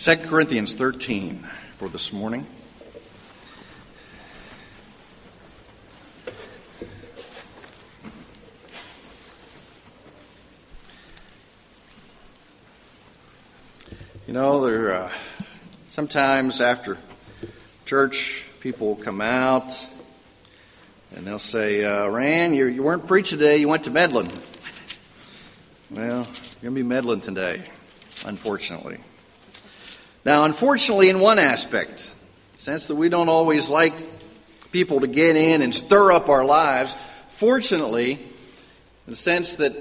2 Corinthians 13 for this morning. You know, there uh, sometimes after church, people come out and they'll say, uh, "Ran, you, you weren't preaching today. You went to Medlin." Well, you're to be meddling today, unfortunately. Now, unfortunately, in one aspect, sense that we don't always like people to get in and stir up our lives. Fortunately, in the sense that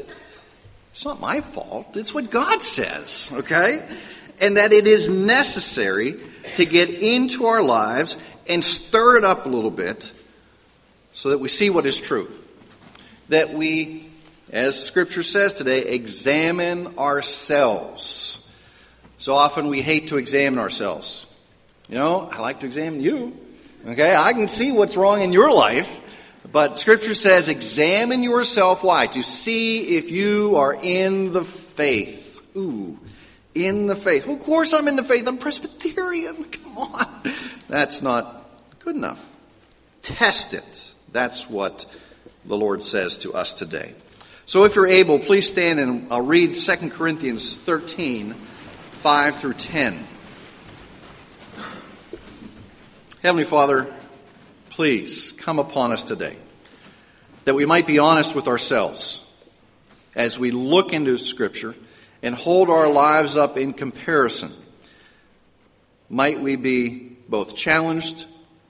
it's not my fault, it's what God says, okay? And that it is necessary to get into our lives and stir it up a little bit so that we see what is true. That we, as Scripture says today, examine ourselves. So often we hate to examine ourselves. You know, I like to examine you. Okay, I can see what's wrong in your life, but Scripture says, examine yourself. Why? To see if you are in the faith. Ooh, in the faith. Well, of course I'm in the faith. I'm Presbyterian. Come on. That's not good enough. Test it. That's what the Lord says to us today. So if you're able, please stand and I'll read 2 Corinthians 13, 5 through 10. Heavenly Father, please come upon us today that we might be honest with ourselves as we look into Scripture and hold our lives up in comparison. Might we be both challenged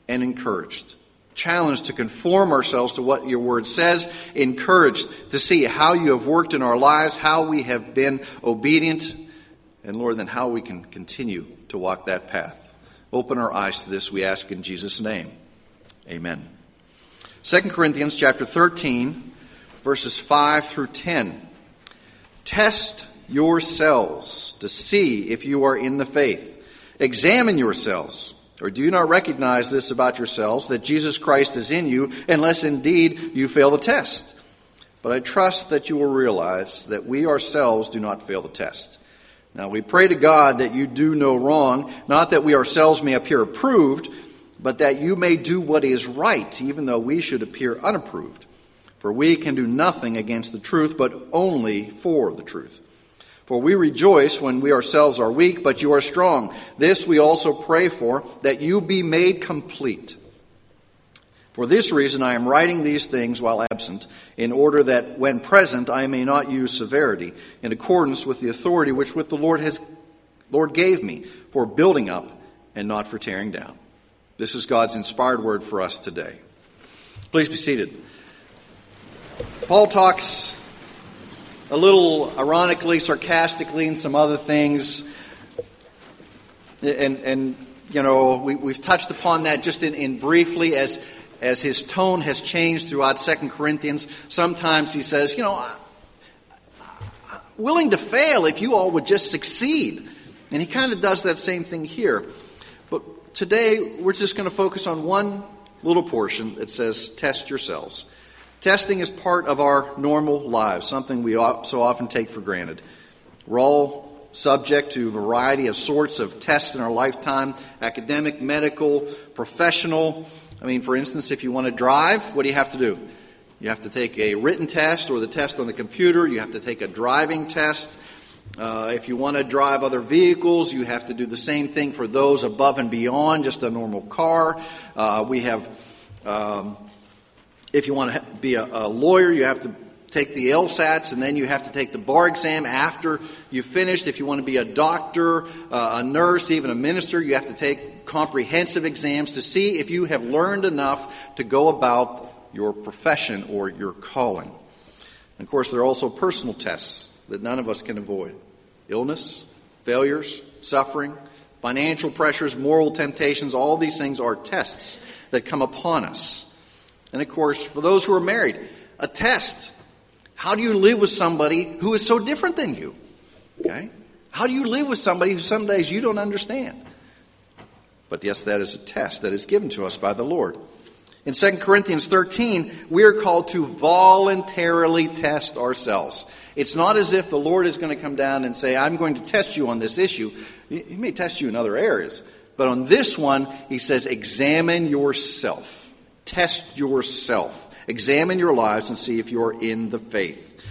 and encouraged. Challenged to conform ourselves to what your word says, encouraged to see how you have worked in our lives, how we have been obedient, and Lord, then how we can continue to walk that path. Open our eyes to this, we ask in Jesus' name. Amen. 2 Corinthians chapter 13, verses 5 through 10. Test yourselves to see if you are in the faith. Examine yourselves. Or do you not recognize this about yourselves, that Jesus Christ is in you, unless indeed you fail the test? But I trust that you will realize that we ourselves do not fail the test. Now we pray to God that you do no wrong, not that we ourselves may appear approved, but that you may do what is right, even though we should appear unapproved. For we can do nothing against the truth, but only for the truth. For we rejoice when we ourselves are weak, but you are strong. This we also pray for, that you be made complete. For this reason I am writing these things while absent, in order that when present I may not use severity, in accordance with the authority which with the Lord has Lord gave me, for building up and not for tearing down. This is God's inspired word for us today. Please be seated. Paul talks a little ironically, sarcastically, and some other things. And, and you know, we, we've touched upon that just in, in briefly as, as his tone has changed throughout Second Corinthians. Sometimes he says, you know, I'm willing to fail if you all would just succeed. And he kind of does that same thing here. But today, we're just going to focus on one little portion that says, test yourselves. Testing is part of our normal lives, something we so often take for granted. We're all subject to a variety of sorts of tests in our lifetime academic, medical, professional. I mean, for instance, if you want to drive, what do you have to do? You have to take a written test or the test on the computer. You have to take a driving test. Uh, if you want to drive other vehicles, you have to do the same thing for those above and beyond just a normal car. Uh, we have um, if you want to be a, a lawyer, you have to take the LSATs and then you have to take the bar exam after you've finished. If you want to be a doctor, uh, a nurse, even a minister, you have to take comprehensive exams to see if you have learned enough to go about your profession or your calling. And of course, there are also personal tests that none of us can avoid illness, failures, suffering, financial pressures, moral temptations, all these things are tests that come upon us. And of course, for those who are married, a test. How do you live with somebody who is so different than you? Okay? How do you live with somebody who some days you don't understand? But yes, that is a test that is given to us by the Lord. In 2 Corinthians 13, we are called to voluntarily test ourselves. It's not as if the Lord is going to come down and say, I'm going to test you on this issue. He may test you in other areas. But on this one, he says, examine yourself. Test yourself. Examine your lives and see if you're in the faith.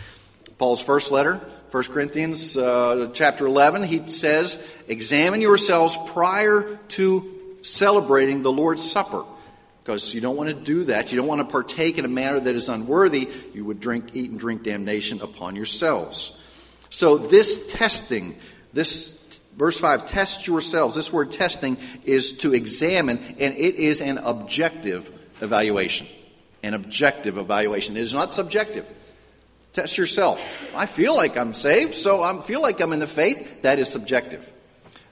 Paul's first letter, 1 Corinthians uh, chapter 11, he says, examine yourselves prior to celebrating the Lord's Supper because you don't want to do that. You don't want to partake in a manner that is unworthy. You would drink, eat, and drink damnation upon yourselves. So this testing, this verse 5, test yourselves. This word testing is to examine, and it is an objective evaluation. An objective evaluation. It is not subjective. Test yourself. I feel like I'm saved, so I feel like I'm in the faith. That is subjective.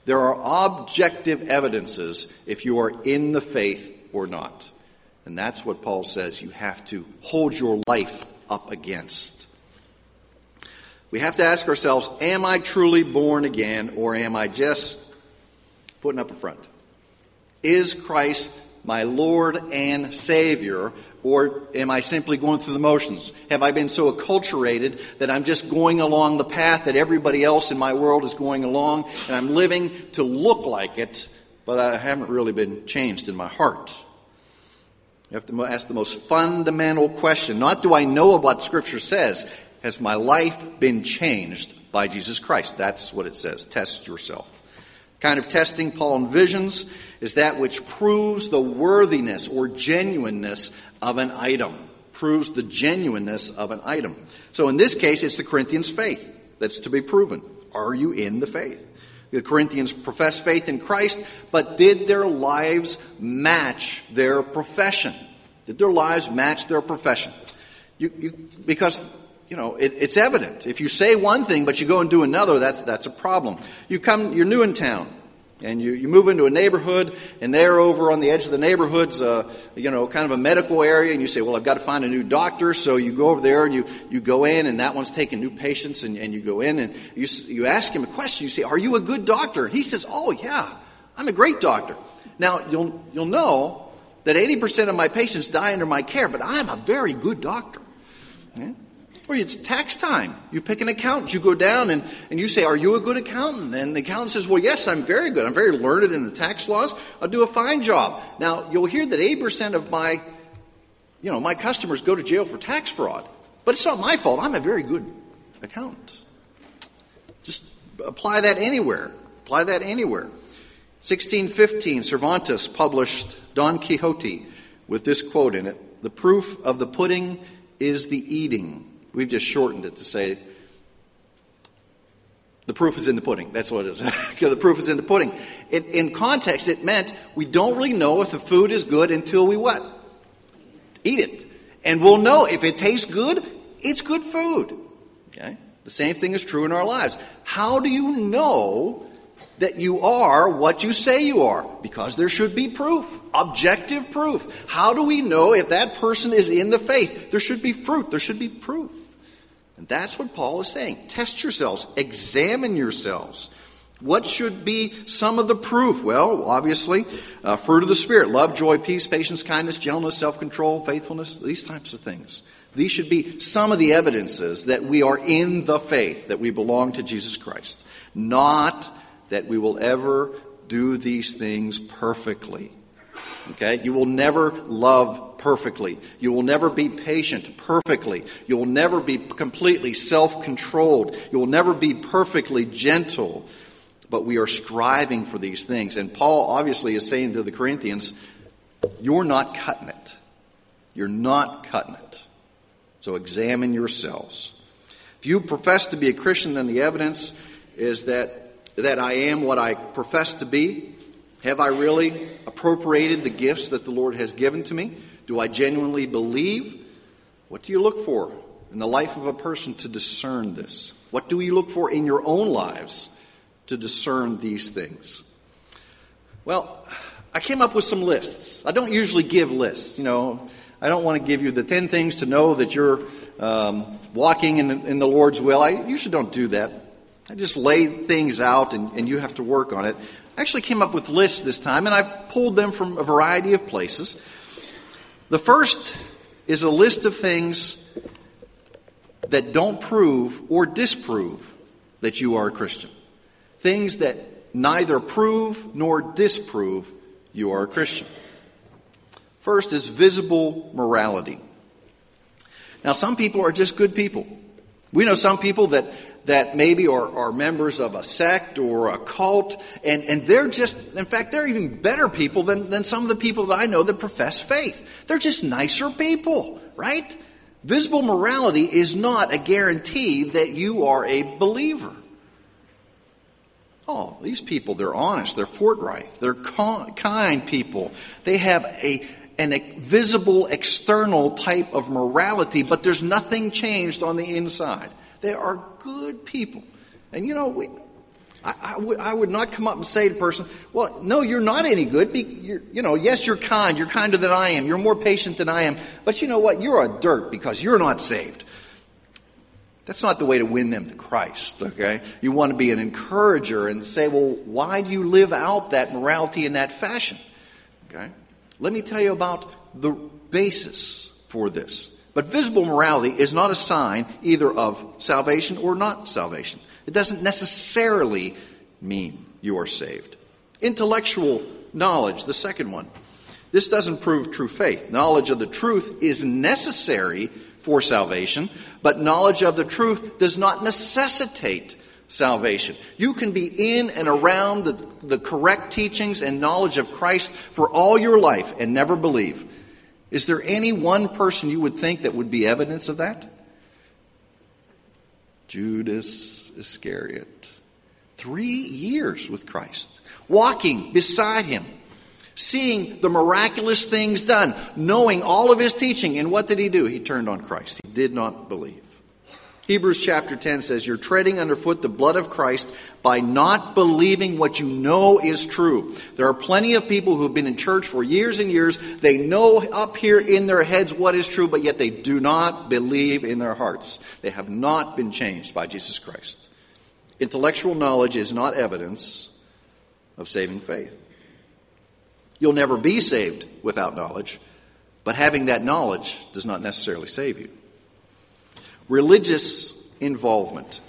There are objective evidences if you are in the faith or not. And that's what Paul says you have to hold your life up against. We have to ask ourselves Am I truly born again, or am I just putting up a front? Is Christ my Lord and Savior, or am I simply going through the motions? Have I been so acculturated that I'm just going along the path that everybody else in my world is going along, and I'm living to look like it, but I haven't really been changed in my heart? You have to ask the most fundamental question. Not do I know what Scripture says. Has my life been changed by Jesus Christ? That's what it says. Test yourself. Kind of testing Paul envisions is that which proves the worthiness or genuineness of an item. Proves the genuineness of an item. So in this case, it's the Corinthians' faith that's to be proven. Are you in the faith? The Corinthians professed faith in Christ, but did their lives match their profession? Did their lives match their profession? You, you, because, you know, it, it's evident. If you say one thing but you go and do another, that's, that's a problem. You come, you're new in town. And you, you move into a neighborhood, and there over on the edge of the neighborhood's, uh, you know, kind of a medical area, and you say, well, I've got to find a new doctor. So you go over there and you, you go in, and that one's taking new patients, and, and you go in and you, you ask him a question. You say, are you a good doctor? He says, oh, yeah, I'm a great doctor. Now, you'll, you'll know that 80% of my patients die under my care, but I'm a very good doctor. Okay? Or it's tax time. You pick an accountant. You go down and, and you say, Are you a good accountant? And the accountant says, Well, yes, I'm very good. I'm very learned in the tax laws. I'll do a fine job. Now, you'll hear that 80% of my, you know, my customers go to jail for tax fraud. But it's not my fault. I'm a very good accountant. Just apply that anywhere. Apply that anywhere. 1615, Cervantes published Don Quixote with this quote in it The proof of the pudding is the eating. We've just shortened it to say the proof is in the pudding. That's what it is. the proof is in the pudding. In, in, context, it meant we don't really know if the food is good until we what? Eat it. And we'll know if it tastes good, it's good food. Okay? The same thing is true in our lives. How do you know that you are what you say you are? Because there should be proof, objective proof. How do we know if that person is in the faith? There should be fruit, there should be proof. And that's what Paul is saying. Test yourselves, examine yourselves. What should be some of the proof? Well, obviously, uh, fruit of the Spirit love, joy, peace, patience, kindness, gentleness, self control, faithfulness, these types of things. These should be some of the evidences that we are in the faith, that we belong to Jesus Christ. Not that we will ever do these things perfectly. Okay? You will never love perfectly. You will never be patient perfectly. You will never be completely self controlled. You will never be perfectly gentle. But we are striving for these things. And Paul obviously is saying to the Corinthians, You're not cutting it. You're not cutting it. So examine yourselves. If you profess to be a Christian, then the evidence is that, that I am what I profess to be. Have I really appropriated the gifts that the Lord has given to me? Do I genuinely believe? What do you look for in the life of a person to discern this? What do you look for in your own lives to discern these things? Well, I came up with some lists. I don't usually give lists. You know, I don't want to give you the 10 things to know that you're um, walking in, in the Lord's will. I usually don't do that. I just lay things out and, and you have to work on it. I actually came up with lists this time, and I've pulled them from a variety of places. The first is a list of things that don't prove or disprove that you are a Christian. Things that neither prove nor disprove you are a Christian. First is visible morality. Now, some people are just good people. We know some people that, that maybe are, are members of a sect or a cult, and, and they're just, in fact, they're even better people than, than some of the people that I know that profess faith. They're just nicer people, right? Visible morality is not a guarantee that you are a believer. Oh, these people, they're honest, they're forthright, they're kind people. They have a, an a visible external type of morality, but there's nothing changed on the inside. They are good people. And you know, we, I, I, would, not come up and say to a person, well, no, you're not any good. Be, you know, yes, you're kind. You're kinder than I am. You're more patient than I am. But you know what? You're a dirt because you're not saved. That's not the way to win them to Christ, okay? You want to be an encourager and say, well, why do you live out that morality in that fashion? Okay? Let me tell you about the basis for this. But visible morality is not a sign either of salvation or not salvation. It doesn't necessarily mean you are saved. Intellectual knowledge, the second one. This doesn't prove true faith. Knowledge of the truth is necessary for salvation, but knowledge of the truth does not necessitate salvation. You can be in and around the, the correct teachings and knowledge of Christ for all your life and never believe. Is there any one person you would think that would be evidence of that? Judas Iscariot. Three years with Christ, walking beside him, seeing the miraculous things done, knowing all of his teaching. And what did he do? He turned on Christ. He did not believe. Hebrews chapter 10 says, You're treading underfoot the blood of Christ by not believing what you know is true. There are plenty of people who have been in church for years and years. They know up here in their heads what is true, but yet they do not believe in their hearts. They have not been changed by Jesus Christ. Intellectual knowledge is not evidence of saving faith. You'll never be saved without knowledge, but having that knowledge does not necessarily save you. Religious involvement.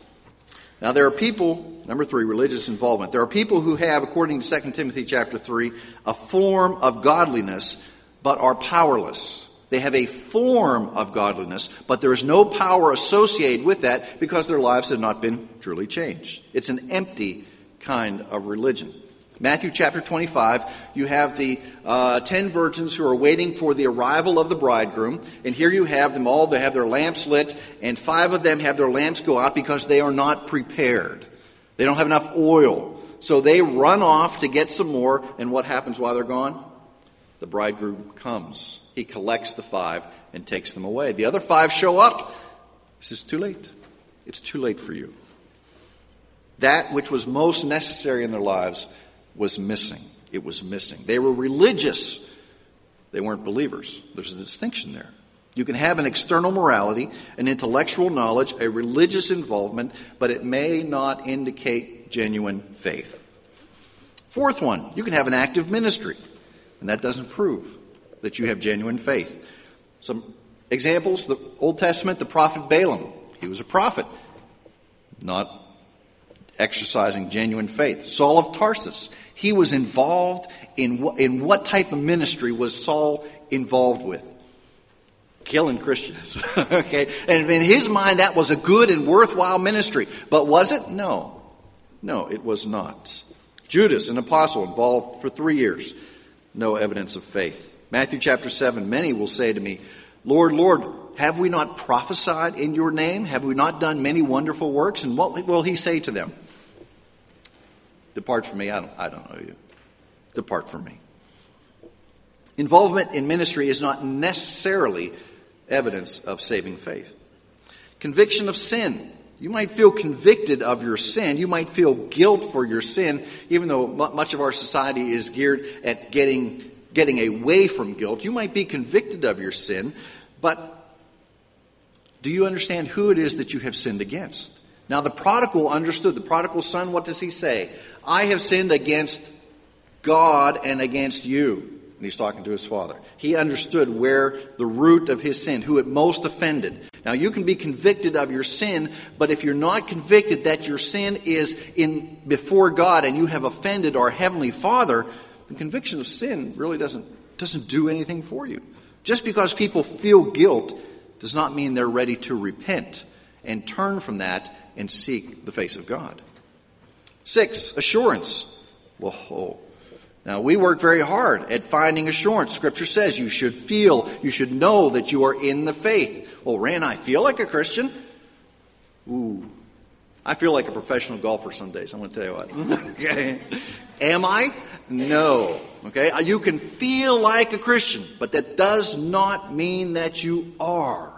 Now there are people, number three, religious involvement. There are people who have, according to 2 Timothy chapter 3, a form of godliness, but are powerless. They have a form of godliness, but there is no power associated with that because their lives have not been truly changed. It's an empty kind of religion. Matthew chapter 25, you have the uh, ten virgins who are waiting for the arrival of the bridegroom. And here you have them all. They have their lamps lit, and five of them have their lamps go out because they are not prepared. They don't have enough oil. So they run off to get some more, and what happens while they're gone? The bridegroom comes. He collects the five and takes them away. The other five show up. This is too late. It's too late for you. That which was most necessary in their lives was missing. It was missing. They were religious, they weren't believers. There's a distinction there. You can have an external morality, an intellectual knowledge, a religious involvement, but it may not indicate genuine faith. Fourth one, you can have an active ministry, and that doesn't prove that you have genuine faith. Some examples the Old Testament, the prophet Balaam. He was a prophet, not exercising genuine faith. Saul of Tarsus, he was involved in what, in what type of ministry was Saul involved with? Killing Christians. okay? And in his mind, that was a good and worthwhile ministry. But was it? No. No, it was not. Judas, an apostle, involved for three years. No evidence of faith. Matthew chapter 7 Many will say to me, Lord, Lord, have we not prophesied in your name? Have we not done many wonderful works? And what will he say to them? Depart from me. I don't, I don't know you. Depart from me. Involvement in ministry is not necessarily evidence of saving faith. Conviction of sin. You might feel convicted of your sin. You might feel guilt for your sin, even though much of our society is geared at getting, getting away from guilt. You might be convicted of your sin, but do you understand who it is that you have sinned against? Now, the prodigal understood. The prodigal son, what does he say? I have sinned against God and against you. And he's talking to his father. He understood where the root of his sin, who it most offended. Now, you can be convicted of your sin, but if you're not convicted that your sin is in before God and you have offended our heavenly Father, the conviction of sin really doesn't doesn't do anything for you. Just because people feel guilt does not mean they're ready to repent and turn from that and seek the face of God. Six, assurance. Whoa. Now, we work very hard at finding assurance. Scripture says you should feel, you should know that you are in the faith. Well, Rand, I feel like a Christian. Ooh, I feel like a professional golfer some days. I'm going to tell you what. okay. Am I? No. Okay? Uh, you can feel like a Christian, but that does not mean that you are.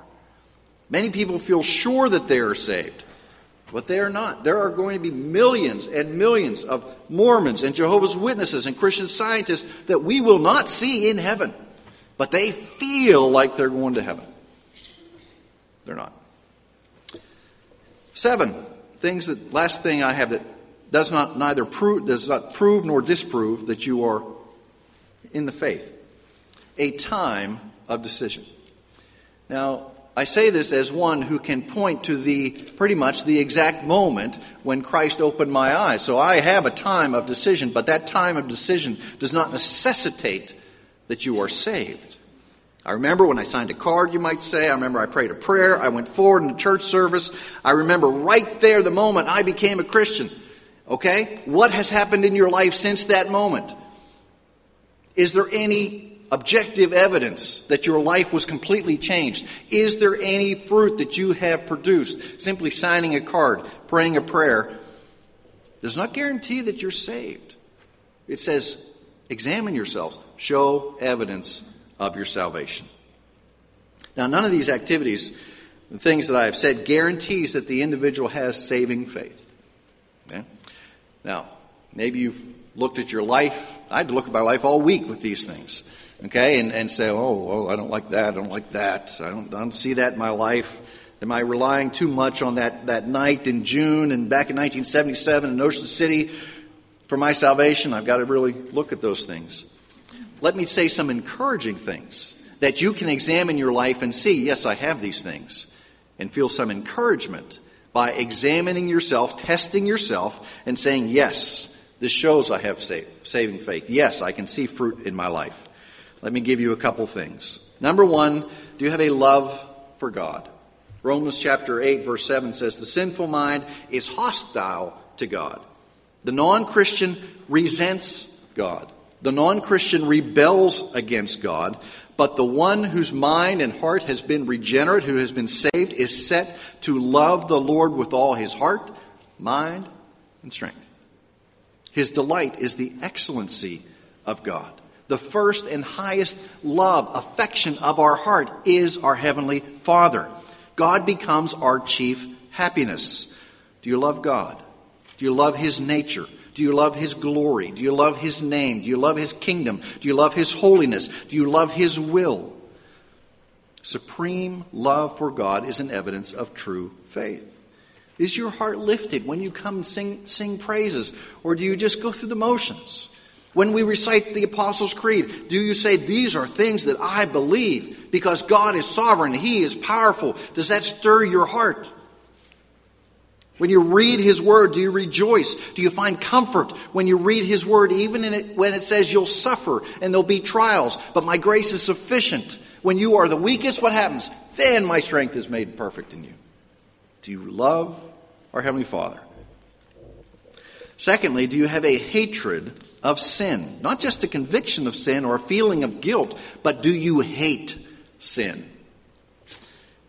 Many people feel sure that they are saved, but they are not. There are going to be millions and millions of Mormons and Jehovah's Witnesses and Christian scientists that we will not see in heaven, but they feel like they're going to heaven. They're not. Seven things that last thing I have that does not neither prove does not prove nor disprove that you are in the faith. A time of decision. Now, I say this as one who can point to the pretty much the exact moment when Christ opened my eyes. So I have a time of decision, but that time of decision does not necessitate that you are saved. I remember when I signed a card, you might say. I remember I prayed a prayer. I went forward in the church service. I remember right there the moment I became a Christian. Okay? What has happened in your life since that moment? Is there any objective evidence that your life was completely changed? Is there any fruit that you have produced? Simply signing a card, praying a prayer, does not guarantee that you're saved. It says, examine yourselves, show evidence of your salvation. Now, none of these activities, the things that I have said, guarantees that the individual has saving faith. Okay? Now, maybe you've looked at your life. I had to look at my life all week with these things, okay, and, and say, oh, oh, I don't like that, I don't like that, I don't, I don't see that in my life. Am I relying too much on that, that night in June and back in 1977 in Ocean City for my salvation? I've got to really look at those things. Let me say some encouraging things that you can examine your life and see, yes, I have these things, and feel some encouragement by examining yourself, testing yourself, and saying, Yes, this shows I have saving faith. Yes, I can see fruit in my life. Let me give you a couple things. Number one, do you have a love for God? Romans chapter 8, verse 7 says, The sinful mind is hostile to God. The non Christian resents God. The non Christian rebels against God. But the one whose mind and heart has been regenerate, who has been saved, is set to love the Lord with all his heart, mind, and strength. His delight is the excellency of God. The first and highest love, affection of our heart is our Heavenly Father. God becomes our chief happiness. Do you love God? Do you love His nature? Do you love His glory? Do you love His name? Do you love His kingdom? Do you love His holiness? Do you love His will? Supreme love for God is an evidence of true faith. Is your heart lifted when you come and sing, sing praises? Or do you just go through the motions? When we recite the Apostles' Creed, do you say, These are things that I believe because God is sovereign, He is powerful? Does that stir your heart? When you read His Word, do you rejoice? Do you find comfort when you read His Word, even it, when it says you'll suffer and there'll be trials, but my grace is sufficient? When you are the weakest, what happens? Then my strength is made perfect in you. Do you love our Heavenly Father? Secondly, do you have a hatred of sin? Not just a conviction of sin or a feeling of guilt, but do you hate sin?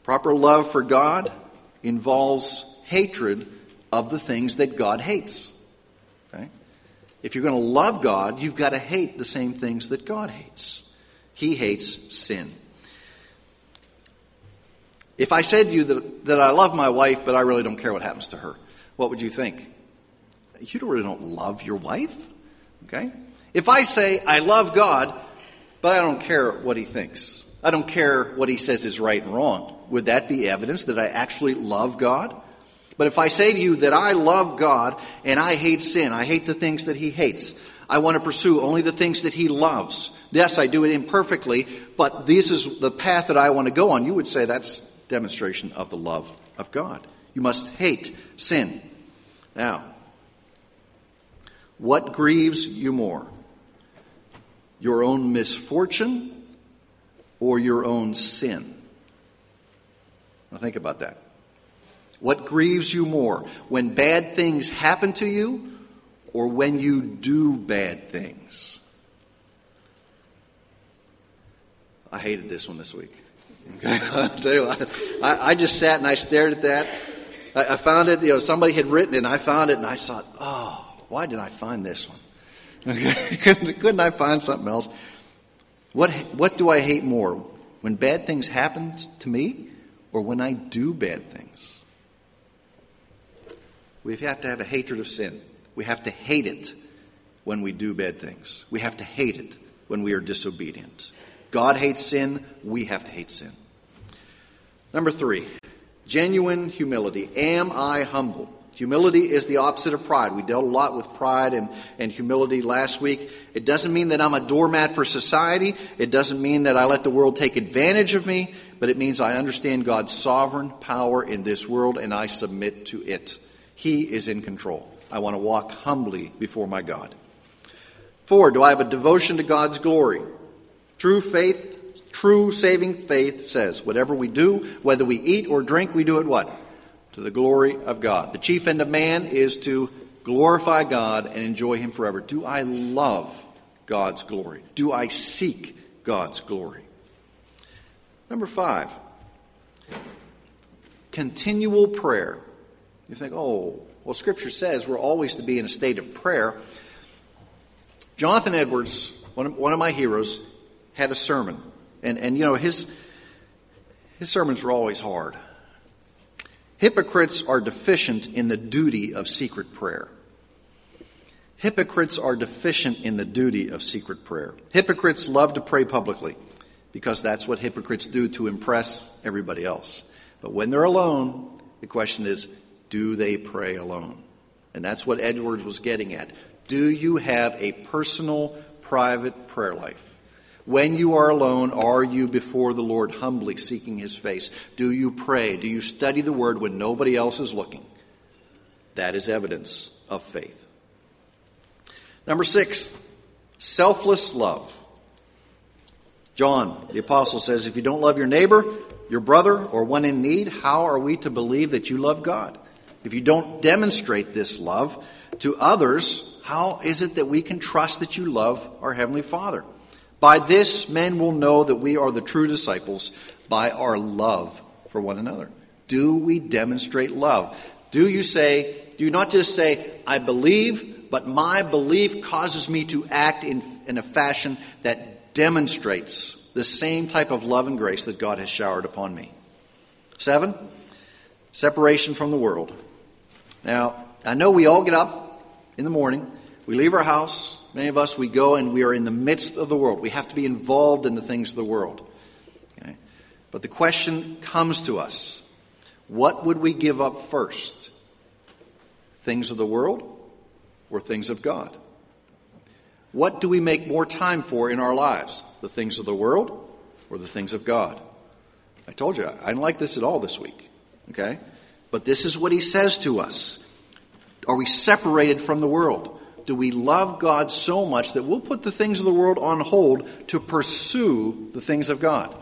Proper love for God involves hatred of the things that God hates. Okay? If you're going to love God, you've got to hate the same things that God hates. He hates sin. If I said to you that, that I love my wife, but I really don't care what happens to her, what would you think? You really don't love your wife? Okay? If I say I love God, but I don't care what he thinks, I don't care what he says is right and wrong, would that be evidence that I actually love God? But if I say to you that I love God and I hate sin, I hate the things that He hates, I want to pursue only the things that He loves. Yes, I do it imperfectly, but this is the path that I want to go on. You would say that's demonstration of the love of God. You must hate sin. Now, what grieves you more? Your own misfortune or your own sin? Now, think about that. What grieves you more? When bad things happen to you or when you do bad things? I hated this one this week. Okay, I'll tell you, I, I just sat and I stared at that. I, I found it, you know, somebody had written it and I found it and I thought, oh, why did I find this one? Couldn't, couldn't I find something else? What, what do I hate more? When bad things happen to me or when I do bad things? We have to have a hatred of sin. We have to hate it when we do bad things. We have to hate it when we are disobedient. God hates sin. We have to hate sin. Number three, genuine humility. Am I humble? Humility is the opposite of pride. We dealt a lot with pride and, and humility last week. It doesn't mean that I'm a doormat for society. It doesn't mean that I let the world take advantage of me, but it means I understand God's sovereign power in this world and I submit to it. He is in control. I want to walk humbly before my God. Four, do I have a devotion to God's glory? True faith, true saving faith says, whatever we do, whether we eat or drink, we do it what? To the glory of God. The chief end of man is to glorify God and enjoy Him forever. Do I love God's glory? Do I seek God's glory? Number five, continual prayer. You think, oh, well, Scripture says we're always to be in a state of prayer. Jonathan Edwards, one of, one of my heroes, had a sermon. And, and you know, his, his sermons were always hard. Hypocrites are deficient in the duty of secret prayer. Hypocrites are deficient in the duty of secret prayer. Hypocrites love to pray publicly because that's what hypocrites do to impress everybody else. But when they're alone, the question is do they pray alone? And that's what Edwards was getting at. Do you have a personal, private prayer life? When you are alone, are you before the Lord humbly seeking his face? Do you pray? Do you study the word when nobody else is looking? That is evidence of faith. Number six, selfless love. John, the apostle, says, If you don't love your neighbor, your brother, or one in need, how are we to believe that you love God? If you don't demonstrate this love to others, how is it that we can trust that you love our Heavenly Father? By this, men will know that we are the true disciples by our love for one another. Do we demonstrate love? Do you say, do you not just say, I believe, but my belief causes me to act in, in a fashion that demonstrates the same type of love and grace that God has showered upon me? Seven, separation from the world. Now, I know we all get up in the morning, we leave our house, Many of us, we go and we are in the midst of the world. We have to be involved in the things of the world. Okay? But the question comes to us what would we give up first? Things of the world or things of God? What do we make more time for in our lives? The things of the world or the things of God? I told you, I didn't like this at all this week. Okay? But this is what he says to us. Are we separated from the world? Do we love God so much that we'll put the things of the world on hold to pursue the things of God.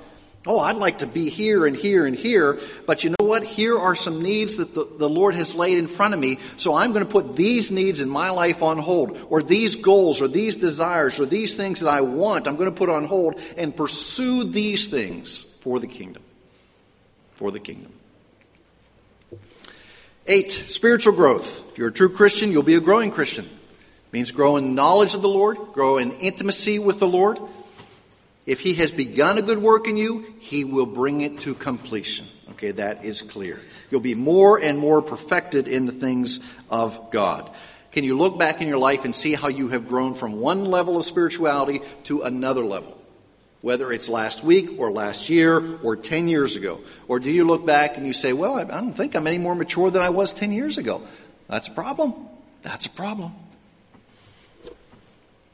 Oh, I'd like to be here and here and here, but you know what? Here are some needs that the, the Lord has laid in front of me, so I'm going to put these needs in my life on hold, or these goals, or these desires, or these things that I want, I'm going to put on hold and pursue these things for the kingdom. For the kingdom. Eight, spiritual growth. If you're a true Christian, you'll be a growing Christian means grow in knowledge of the Lord, grow in intimacy with the Lord. If He has begun a good work in you, He will bring it to completion. Okay, that is clear. You'll be more and more perfected in the things of God. Can you look back in your life and see how you have grown from one level of spirituality to another level? Whether it's last week or last year or 10 years ago. Or do you look back and you say, well, I don't think I'm any more mature than I was 10 years ago? That's a problem. That's a problem.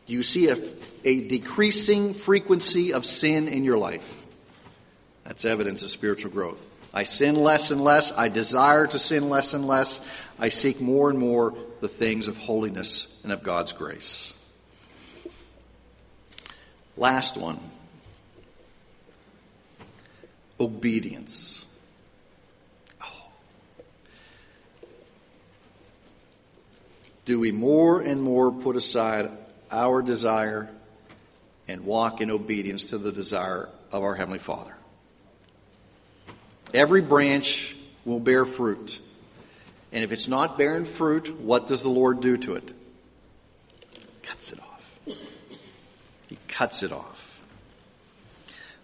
Do you see a, a decreasing frequency of sin in your life? That's evidence of spiritual growth. I sin less and less. I desire to sin less and less. I seek more and more the things of holiness and of God's grace. Last one obedience. Oh. Do we more and more put aside our desire and walk in obedience to the desire of our Heavenly Father? Every branch will bear fruit. And if it's not bearing fruit, what does the Lord do to it? Cuts it off. He cuts it off.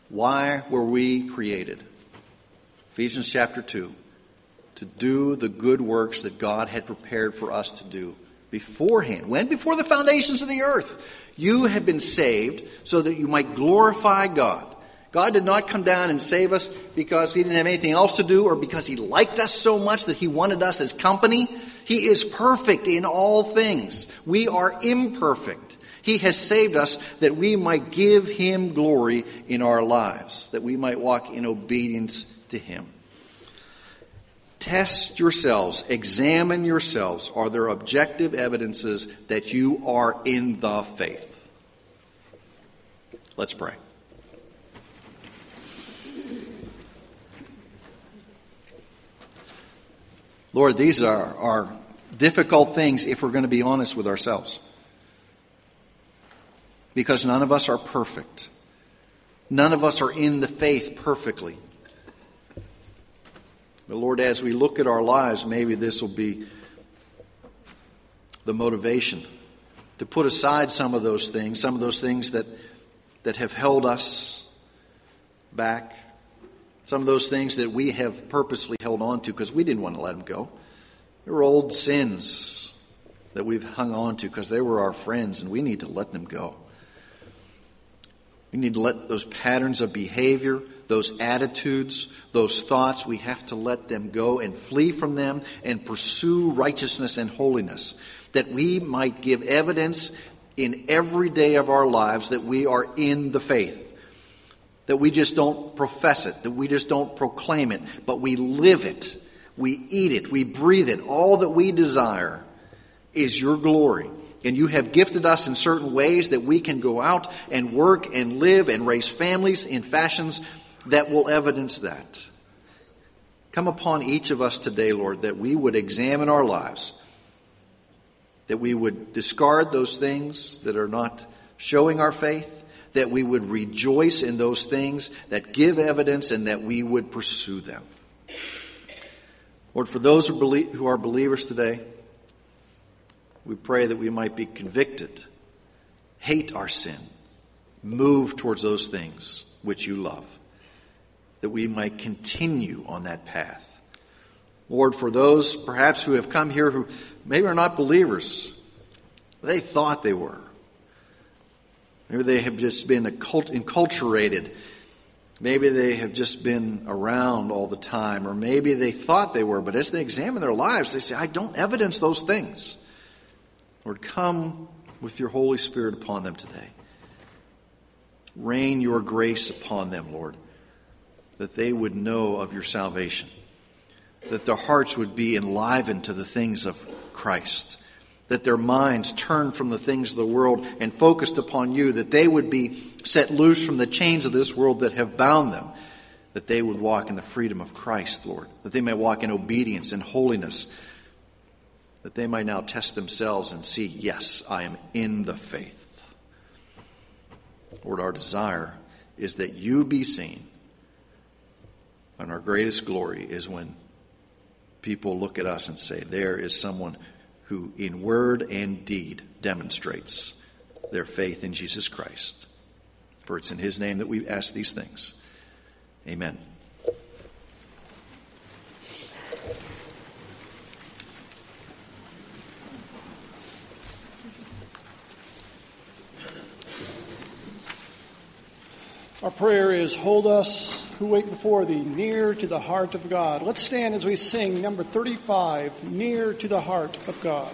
Why were we created? Ephesians chapter 2. To do the good works that God had prepared for us to do beforehand. When? Before the foundations of the earth. You have been saved so that you might glorify God. God did not come down and save us because He didn't have anything else to do or because He liked us so much that He wanted us as company. He is perfect in all things. We are imperfect. He has saved us that we might give Him glory in our lives, that we might walk in obedience to Him. Test yourselves, examine yourselves. Are there objective evidences that you are in the faith? Let's pray. Lord, these are, are difficult things if we're going to be honest with ourselves. Because none of us are perfect. None of us are in the faith perfectly. But Lord, as we look at our lives, maybe this will be the motivation to put aside some of those things, some of those things that, that have held us back some of those things that we have purposely held on to because we didn't want to let them go. They were old sins that we've hung on to because they were our friends and we need to let them go. We need to let those patterns of behavior, those attitudes, those thoughts, we have to let them go and flee from them and pursue righteousness and holiness. That we might give evidence in every day of our lives that we are in the faith that we just don't profess it, that we just don't proclaim it, but we live it, we eat it, we breathe it. All that we desire is your glory. And you have gifted us in certain ways that we can go out and work and live and raise families in fashions that will evidence that. Come upon each of us today, Lord, that we would examine our lives, that we would discard those things that are not showing our faith, that we would rejoice in those things that give evidence and that we would pursue them. Lord, for those who are believers today, we pray that we might be convicted, hate our sin, move towards those things which you love, that we might continue on that path. Lord, for those perhaps who have come here who maybe are not believers, they thought they were. Maybe they have just been enculturated. Maybe they have just been around all the time, or maybe they thought they were, but as they examine their lives, they say, I don't evidence those things. Lord, come with your Holy Spirit upon them today. Rain your grace upon them, Lord, that they would know of your salvation, that their hearts would be enlivened to the things of Christ that their minds turned from the things of the world and focused upon you, that they would be set loose from the chains of this world that have bound them, that they would walk in the freedom of Christ, Lord, that they may walk in obedience and holiness, that they might now test themselves and see, yes, I am in the faith. Lord, our desire is that you be seen. And our greatest glory is when people look at us and say, there is someone who in word and deed demonstrates their faith in Jesus Christ. For it's in his name that we ask these things. Amen. Our prayer is Hold us who wait before thee near to the heart of God. Let's stand as we sing number 35, Near to the Heart of God.